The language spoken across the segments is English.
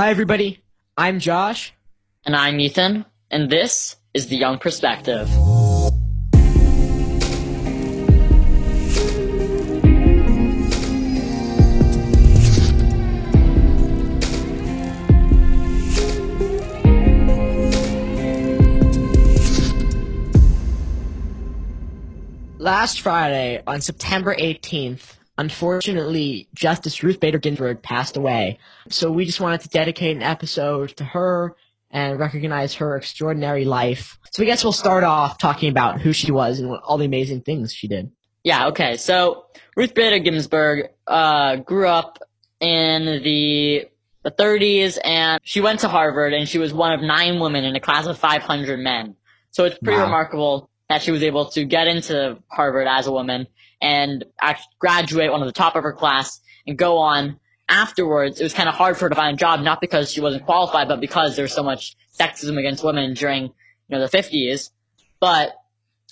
Hi, everybody. I'm Josh. And I'm Ethan, and this is The Young Perspective. Last Friday, on September 18th, unfortunately, Justice Ruth Bader Ginsburg passed away. So we just wanted to dedicate an episode to her and recognize her extraordinary life. So I guess we'll start off talking about who she was and what, all the amazing things she did. Yeah, okay. So Ruth Bader Ginsburg uh, grew up in the the 30s and she went to Harvard and she was one of nine women in a class of 500 men. So it's pretty Wow. remarkable that she was able to get into Harvard as a woman and graduate one of the top of her class and go on afterwards. It was kind of hard for her to find a job, not because she wasn't qualified, but because there was so much sexism against women during, you know, the 50s. But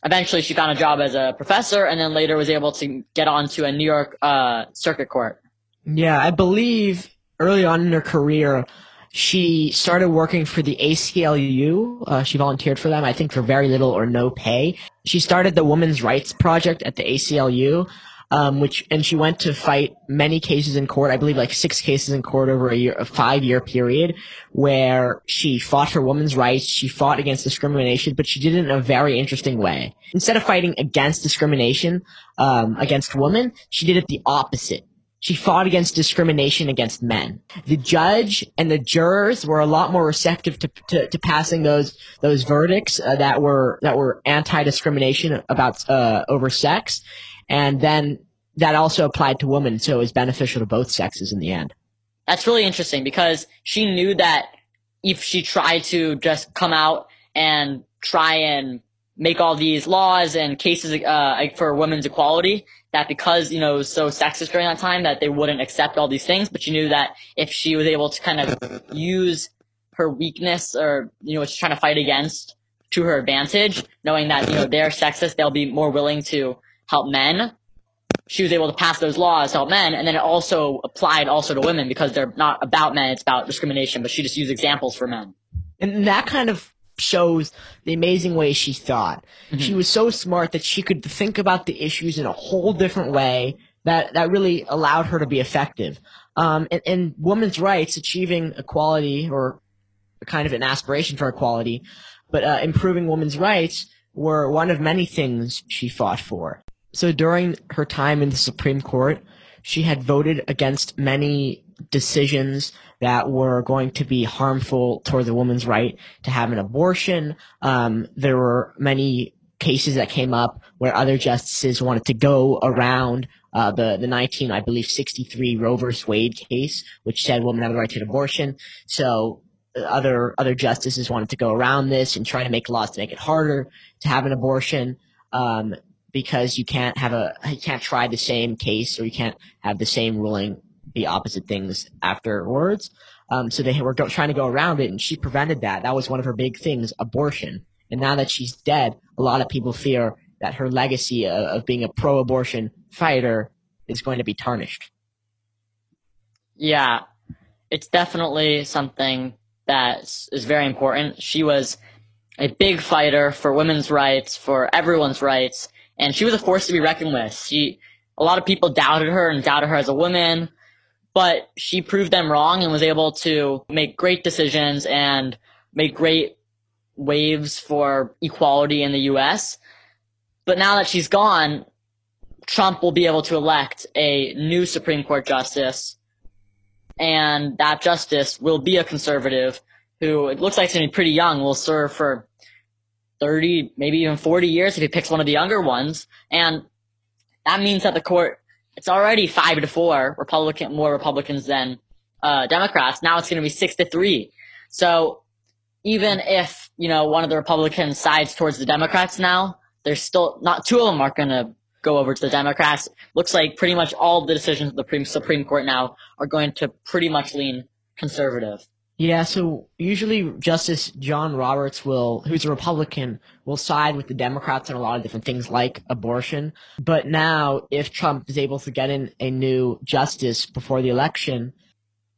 eventually she found a job as a professor and then later was able to get onto a New York, uh, circuit court. Yeah, I believe early on in her career, she started working for the ACLU. Uh, she volunteered for them, I think, for very little or no pay. She started the Women's Rights Project at the ACLU, um, which and she went to fight many cases in court. I believe like six cases in court over a year, a five-year period, where she fought for women's rights. She fought against discrimination, but she did it in a very interesting way. Instead of fighting against discrimination um, against women, she did it the opposite. She fought against discrimination against men. The judge and the jurors were a lot more receptive to, to, to passing those those verdicts uh, that were that were anti-discrimination about uh, over sex, and then that also applied to women, so it was beneficial to both sexes in the end. That's really interesting because she knew that if she tried to just come out and try and make all these laws and cases uh, for women's equality, that because you know it was so sexist during that time that they wouldn't accept all these things. But she knew that if she was able to kind of use her weakness or you know what she's trying to fight against to her advantage, knowing that you know they're sexist, they'll be more willing to help men. She was able to pass those laws to help men, and then it also applied also to women because they're not about men; it's about discrimination. But she just used examples for men. And that kind of shows the amazing way she thought. Mm-hmm. She was so smart that she could think about the issues in a whole different way that, that really allowed her to be effective. Um, and, and women's rights, achieving equality or kind of an aspiration for equality, but uh, improving women's rights were one of many things she fought for. So during her time in the Supreme Court, she had voted against many decisions that were going to be harmful toward the woman's right to have an abortion. Um, there were many cases that came up where other justices wanted to go around uh, the the 19, I believe, 63 Roe vs. Wade case, which said women have the right to an abortion. So uh, other other justices wanted to go around this and try to make laws to make it harder to have an abortion. Um, because you can't have a you can't try the same case or you can't have the same ruling opposite things afterwards. Um, so they were go- trying to go around it, and she prevented that. That was one of her big things, abortion. And now that she's dead, a lot of people fear that her legacy of, of being a pro-abortion fighter is going to be tarnished. Yeah, it's definitely something that is very important. She was a big fighter for women's rights, for everyone's rights, and she was a force to be reckoned with. She, a lot of people doubted her and doubted her as a woman, but she proved them wrong and was able to make great decisions and make great waves for equality in the U.S. But now that she's gone, Trump will be able to elect a new Supreme Court justice and that justice will be a conservative who it looks like going to be pretty young, will serve for 30, maybe even 40 years if he picks one of the younger ones. And that means that the court, it's already five to four Republican, more Republicans than uh, Democrats. Now it's going to be six to three. So even if, you know, one of the Republicans sides towards the Democrats now, there's still not two of them are going to go over to the Democrats. Looks like pretty much all the decisions of the Supreme- Supreme Court now are going to pretty much lean conservative. Yeah, so usually Justice John Roberts will, who's a Republican, will side with the Democrats on a lot of different things like abortion. But now, if Trump is able to get in a new justice before the election,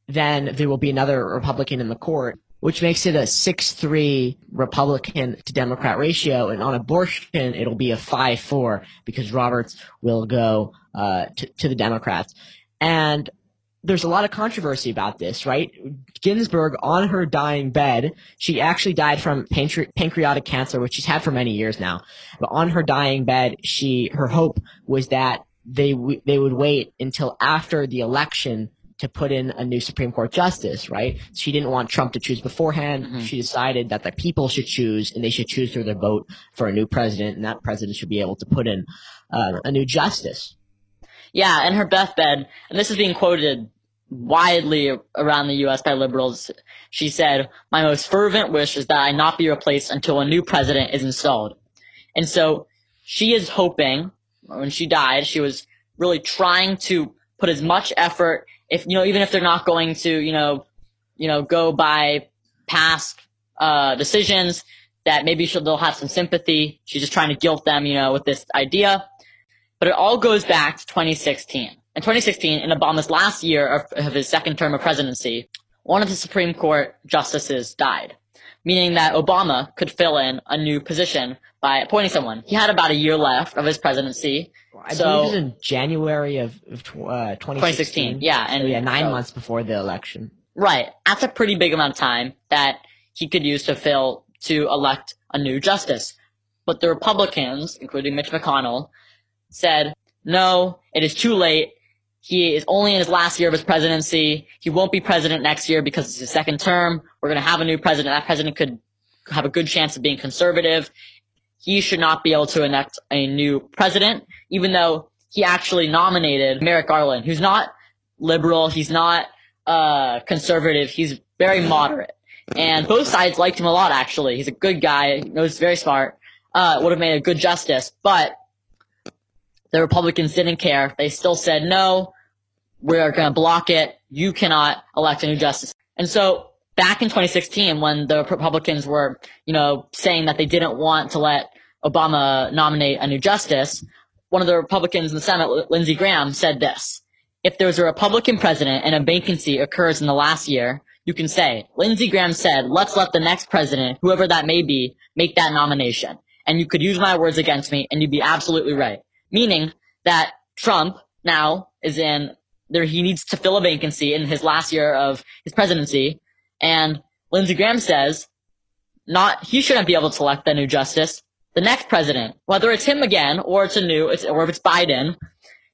then there will be another Republican in the court, which makes it a 6-3 Republican to Democrat ratio. And on abortion, it'll be a 5-4 because Roberts will go uh, to, to the Democrats. And there's a lot of controversy about this, right? Ginsburg, on her dying bed, she actually died from pancre- pancreatic cancer, which she's had for many years now. But on her dying bed, she her hope was that they w- they would wait until after the election to put in a new Supreme Court justice, right? She didn't want Trump to choose beforehand. Mm-hmm. She decided that the people should choose, and they should choose through their vote for a new president, and that president should be able to put in uh, a new justice. Yeah, and her deathbed, and this is being quoted widely around the U.S. by liberals. She said, "My most fervent wish is that I not be replaced until a new president is installed." And so she is hoping. When she died, she was really trying to put as much effort, if you know, even if they're not going to, you know, you know, go by past uh, decisions, that maybe she'll they'll have some sympathy. She's just trying to guilt them, you know, with this idea. But it all goes back to 2016. In 2016, in Obama's last year of, of his second term of presidency, one of the Supreme Court justices died, meaning that Obama could fill in a new position by appointing someone. He had about a year left of his presidency. I so, believe it was in January of, of uh, 2016. 2016. Yeah, and so yeah, nine so, months before the election. Right. That's a pretty big amount of time that he could use to fill to elect a new justice. But the Republicans, including Mitch McConnell, said, no, it is too late. He is only in his last year of his presidency. He won't be president next year because it's his second term. We're going to have a new president. That president could have a good chance of being conservative. He should not be able to elect a new president, even though he actually nominated Merrick Garland, who's not liberal. He's not uh, conservative. He's very moderate. And both sides liked him a lot, actually. He's a good guy. Knows very smart. Uh, would have made a good justice. But the Republicans didn't care. They still said, no, we're going to block it. You cannot elect a new justice. And so back in 2016, when the Republicans were, you know, saying that they didn't want to let Obama nominate a new justice, one of the Republicans in the Senate, Lindsey Graham, said this. If there's a Republican president and a vacancy occurs in the last year, you can say, Lindsey Graham said, let's let the next president, whoever that may be, make that nomination. And you could use my words against me and you'd be absolutely right meaning that Trump now is in there. He needs to fill a vacancy in his last year of his presidency. And Lindsey Graham says not, he shouldn't be able to elect the new justice. The next president, whether it's him again or it's a new, it's, or if it's Biden,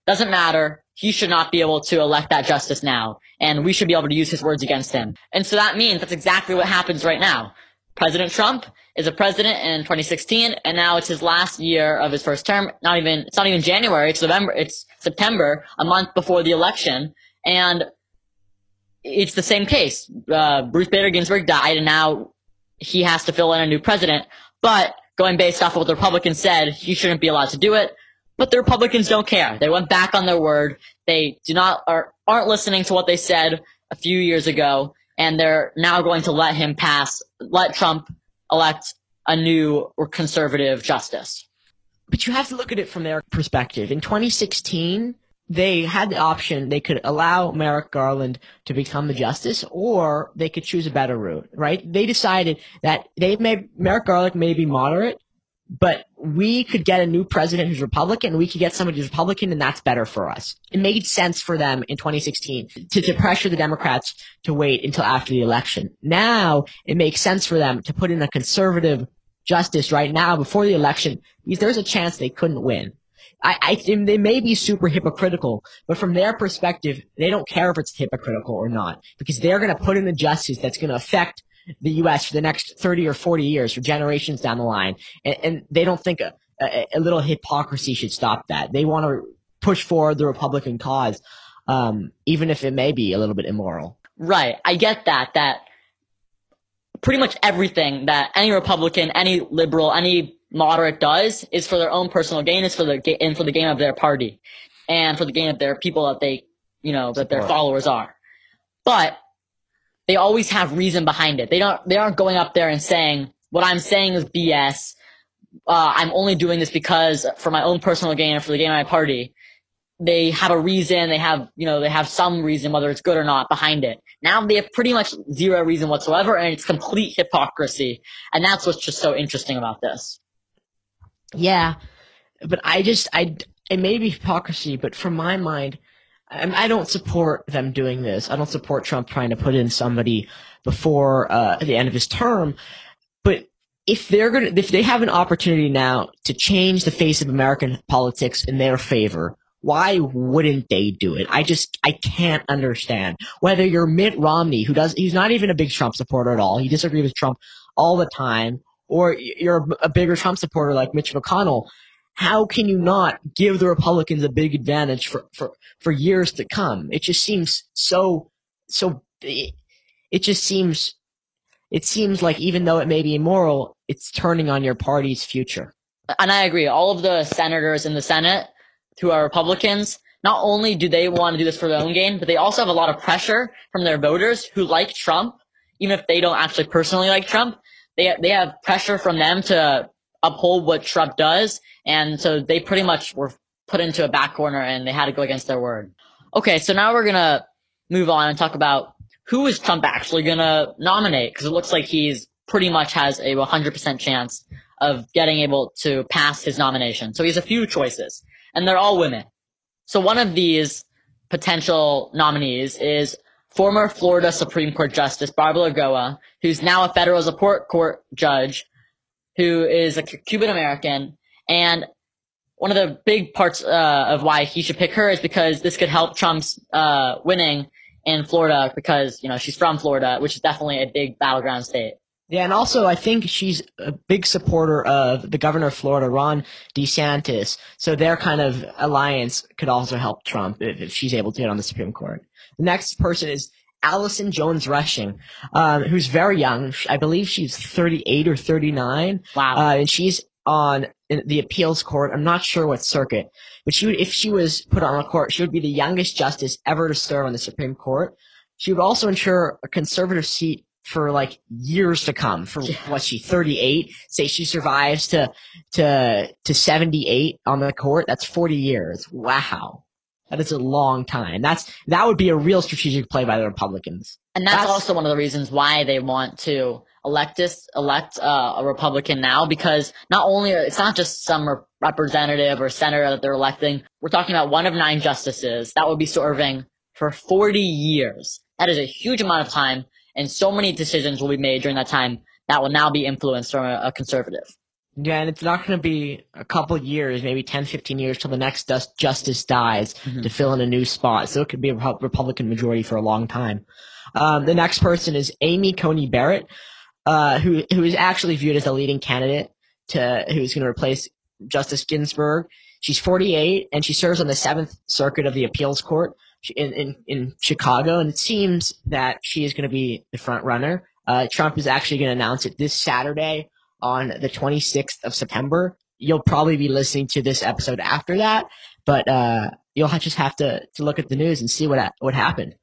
doesn't matter. He should not be able to elect that justice now. And we should be able to use his words against him. And so that means that's exactly what happens right now. President Trump is a president in 2016, and now it's his last year of his first term. Not even it's not even January. It's November. It's September, a month before the election, and it's the same case. Uh, Bruce Bader Ginsburg died, and now he has to fill in a new president. But going based off of what the Republicans said, he shouldn't be allowed to do it. But the Republicans don't care. They went back on their word. They do not are, aren't listening to what they said a few years ago and they're now going to let him pass, let Trump elect a new or conservative justice. But you have to look at it from their perspective. In 2016, they had the option, they could allow Merrick Garland to become the justice, or they could choose a better route, right? They decided that they may, Merrick Garland may be moderate, but we could get a new president who's Republican, we could get somebody who's Republican, and that's better for us. It made sense for them in 2016 to, to pressure the Democrats to wait until after the election. Now it makes sense for them to put in a conservative justice right now before the election because there's a chance they couldn't win. I, I they may be super hypocritical, but from their perspective, they don't care if it's hypocritical or not because they're going to put in a justice that's going to affect the U.S. for the next 30 or 40 years, for generations down the line. And, and they don't think a, a, a, little hypocrisy should stop that. They want to push forward the Republican cause, um, even if it may be a little bit immoral. Right. I get that, that pretty much everything that any Republican, any liberal, any moderate does is for their own personal gain, is for the, and for the gain of their party and for the gain of their people that they, you know, that their followers are. But they always have reason behind it. They don't, they aren't going up there and saying, what I'm saying is BS. Uh, I'm only doing this because for my own personal gain and for the gain of my party. they have a reason, they have, you know, they have some reason, whether it's good or not, behind it. Now they have pretty much zero reason whatsoever, and it's complete hypocrisy. And that's what's just so interesting about this. Yeah, but I just, I, it may be hypocrisy, but from my mind, I, don't support them doing this. I don't support Trump trying to put in somebody before uh, the end of his term. But if they're gonna, if they have an opportunity now to change the face of American politics in their favor, why wouldn't they do it? I just, I can't understand. Whether you're Mitt Romney, who does, he's not even a big Trump supporter at all. He disagrees with Trump all the time. Or you're a bigger Trump supporter like Mitch McConnell. How can you not give the Republicans a big advantage for, for, for years to come? It just seems so, so, it, it just seems, it seems like even though it may be immoral, it's turning on your party's future. And I agree. All of the senators in the Senate who are Republicans, not only do they want to do this for their own gain, but they also have a lot of pressure from their voters who like Trump, even if they don't actually personally like Trump. They they have pressure from them to uphold what Trump does, and so they pretty much were put into a back corner and they had to go against their word. Okay, so now we're gonna move on and talk about who is Trump actually gonna nominate because it looks like he's pretty much has a 100% chance of getting able to pass his nomination. So he has a few choices and they're all women. So one of these potential nominees is former Florida Supreme Court Justice Barbara Lagoa, who's now a federal support court judge, who is a Cuban American. And one of the big parts uh, of why he should pick her is because this could help Trump's uh, winning in Florida because you know she's from Florida, which is definitely a big battleground state. Yeah, and also I think she's a big supporter of the governor of Florida, Ron DeSantis. So their kind of alliance could also help Trump if, if she's able to get on the Supreme Court. The next person is Allison Jones Rushing, um, who's very young. I believe she's 38 or 39. Wow. Uh, and she's on the appeals court. I'm not sure what circuit, but she would, if she was put on the court, she would be the youngest justice ever to serve on the Supreme Court. She would also ensure a conservative seat for like years to come. For what she 38? Say she survives to to to 78 on the court. That's 40 years. Wow. That is a long time. That's that would be a real strategic play by the Republicans. And that's, that's also one of the reasons why they want to elect this, elect uh, a Republican now because not only it's not just some representative or senator that they're electing. We're talking about one of nine justices that will be serving for 40 years. That is a huge amount of time and so many decisions will be made during that time that will now be influenced from a, a conservative. Yeah, and it's not going to be a couple years, maybe 10, 15 years till the next justice dies mm-hmm. to fill in a new spot. So it could be a Republican majority for a long time. Um, the next person is Amy Coney Barrett, uh, who who is actually viewed as a leading candidate to who's going to replace Justice Ginsburg. She's 48 and she serves on the Seventh Circuit of the Appeals Court in, in, in Chicago, and it seems that she is going to be the front runner. Uh, Trump is actually going to announce it this Saturday on the 26th of September. You'll probably be listening to this episode after that, but uh, you'll just have to, to look at the news and see what what happened.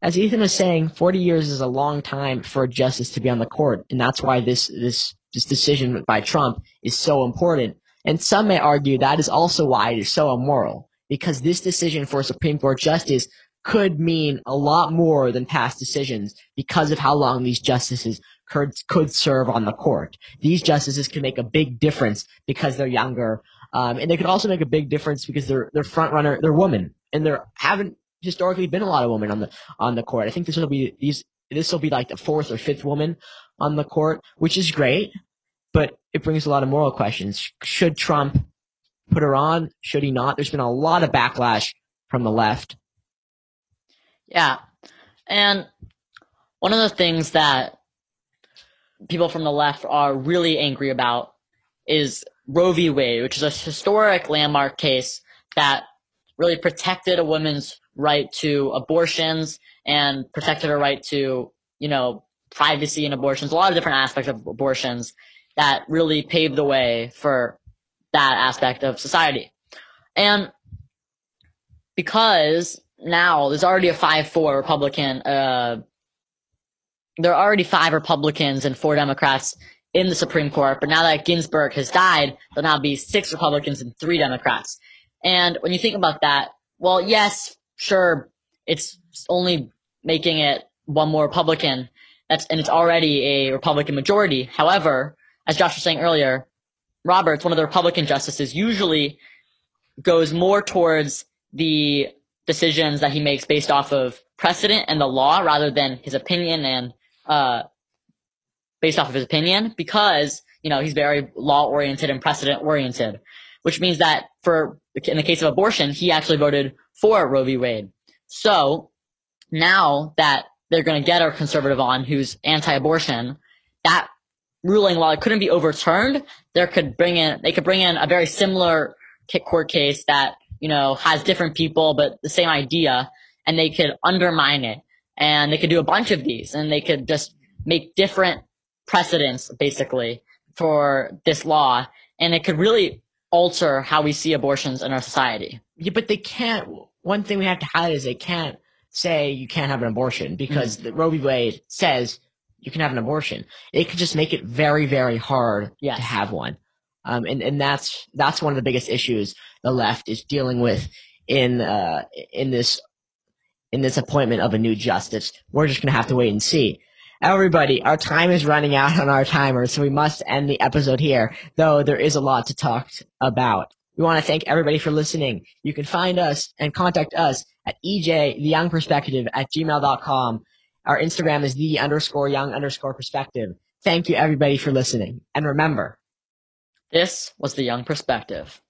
As Ethan was saying, 40 years is a long time for justice to be on the court, and that's why this this this decision by Trump is so important. And some may argue that is also why it is so immoral because this decision for Supreme Court justice could mean a lot more than past decisions because of how long these justices could, could serve on the court. These justices can make a big difference because they're younger, um, and they could also make a big difference because they're they're front runner, they're women, and there haven't historically been a lot of women on the on the court. I think this will be these this will be like the fourth or fifth woman on the court, which is great, but it brings a lot of moral questions. Should Trump put her on? Should he not? There's been a lot of backlash from the left. Yeah. And one of the things that people from the left are really angry about is Roe v. Wade, which is a historic landmark case that really protected a woman's right to abortions and protected her right to, you know, privacy in abortions, a lot of different aspects of abortions that really paved the way for that aspect of society. And because now there's already a 5-4 Republican, uh, there are already five Republicans and four Democrats in the Supreme Court, but now that Ginsburg has died, there'll now be six Republicans and three Democrats. And when you think about that, well, yes, sure, it's only making it one more Republican. That's and it's already a Republican majority. However, as Josh was saying earlier, Roberts, one of the Republican justices, usually goes more towards the decisions that he makes based off of precedent and the law rather than his opinion and uh, based off of his opinion because you know he's very law oriented and precedent oriented, which means that for in the case of abortion, he actually voted for Roe v. Wade. So now that they're going to get a conservative on who's anti-abortion, that ruling, while it couldn't be overturned, there could bring in they could bring in a very similar court case that you know has different people but the same idea, and they could undermine it, and they could do a bunch of these, and they could just make different precedents basically for this law, and it could really alter how we see abortions in our society. Yeah, but they can't. One thing we have to highlight is they can't say you can't have an abortion because mm-hmm. the Roe v. Wade says you can have an abortion. It could just make it very, very hard yes. to have one. Um, and, and that's, that's one of the biggest issues the left is dealing with in, uh, in this, in this appointment of a new justice. We're just going to have to wait and see. Everybody, our time is running out on our timer, so we must end the episode here, though there is a lot to talk about. We want to thank everybody for listening. You can find us and contact us at EJ, the young perspective at gmail.com. Our Instagram is the underscore young underscore perspective. Thank you everybody for listening. And remember, this was the young perspective.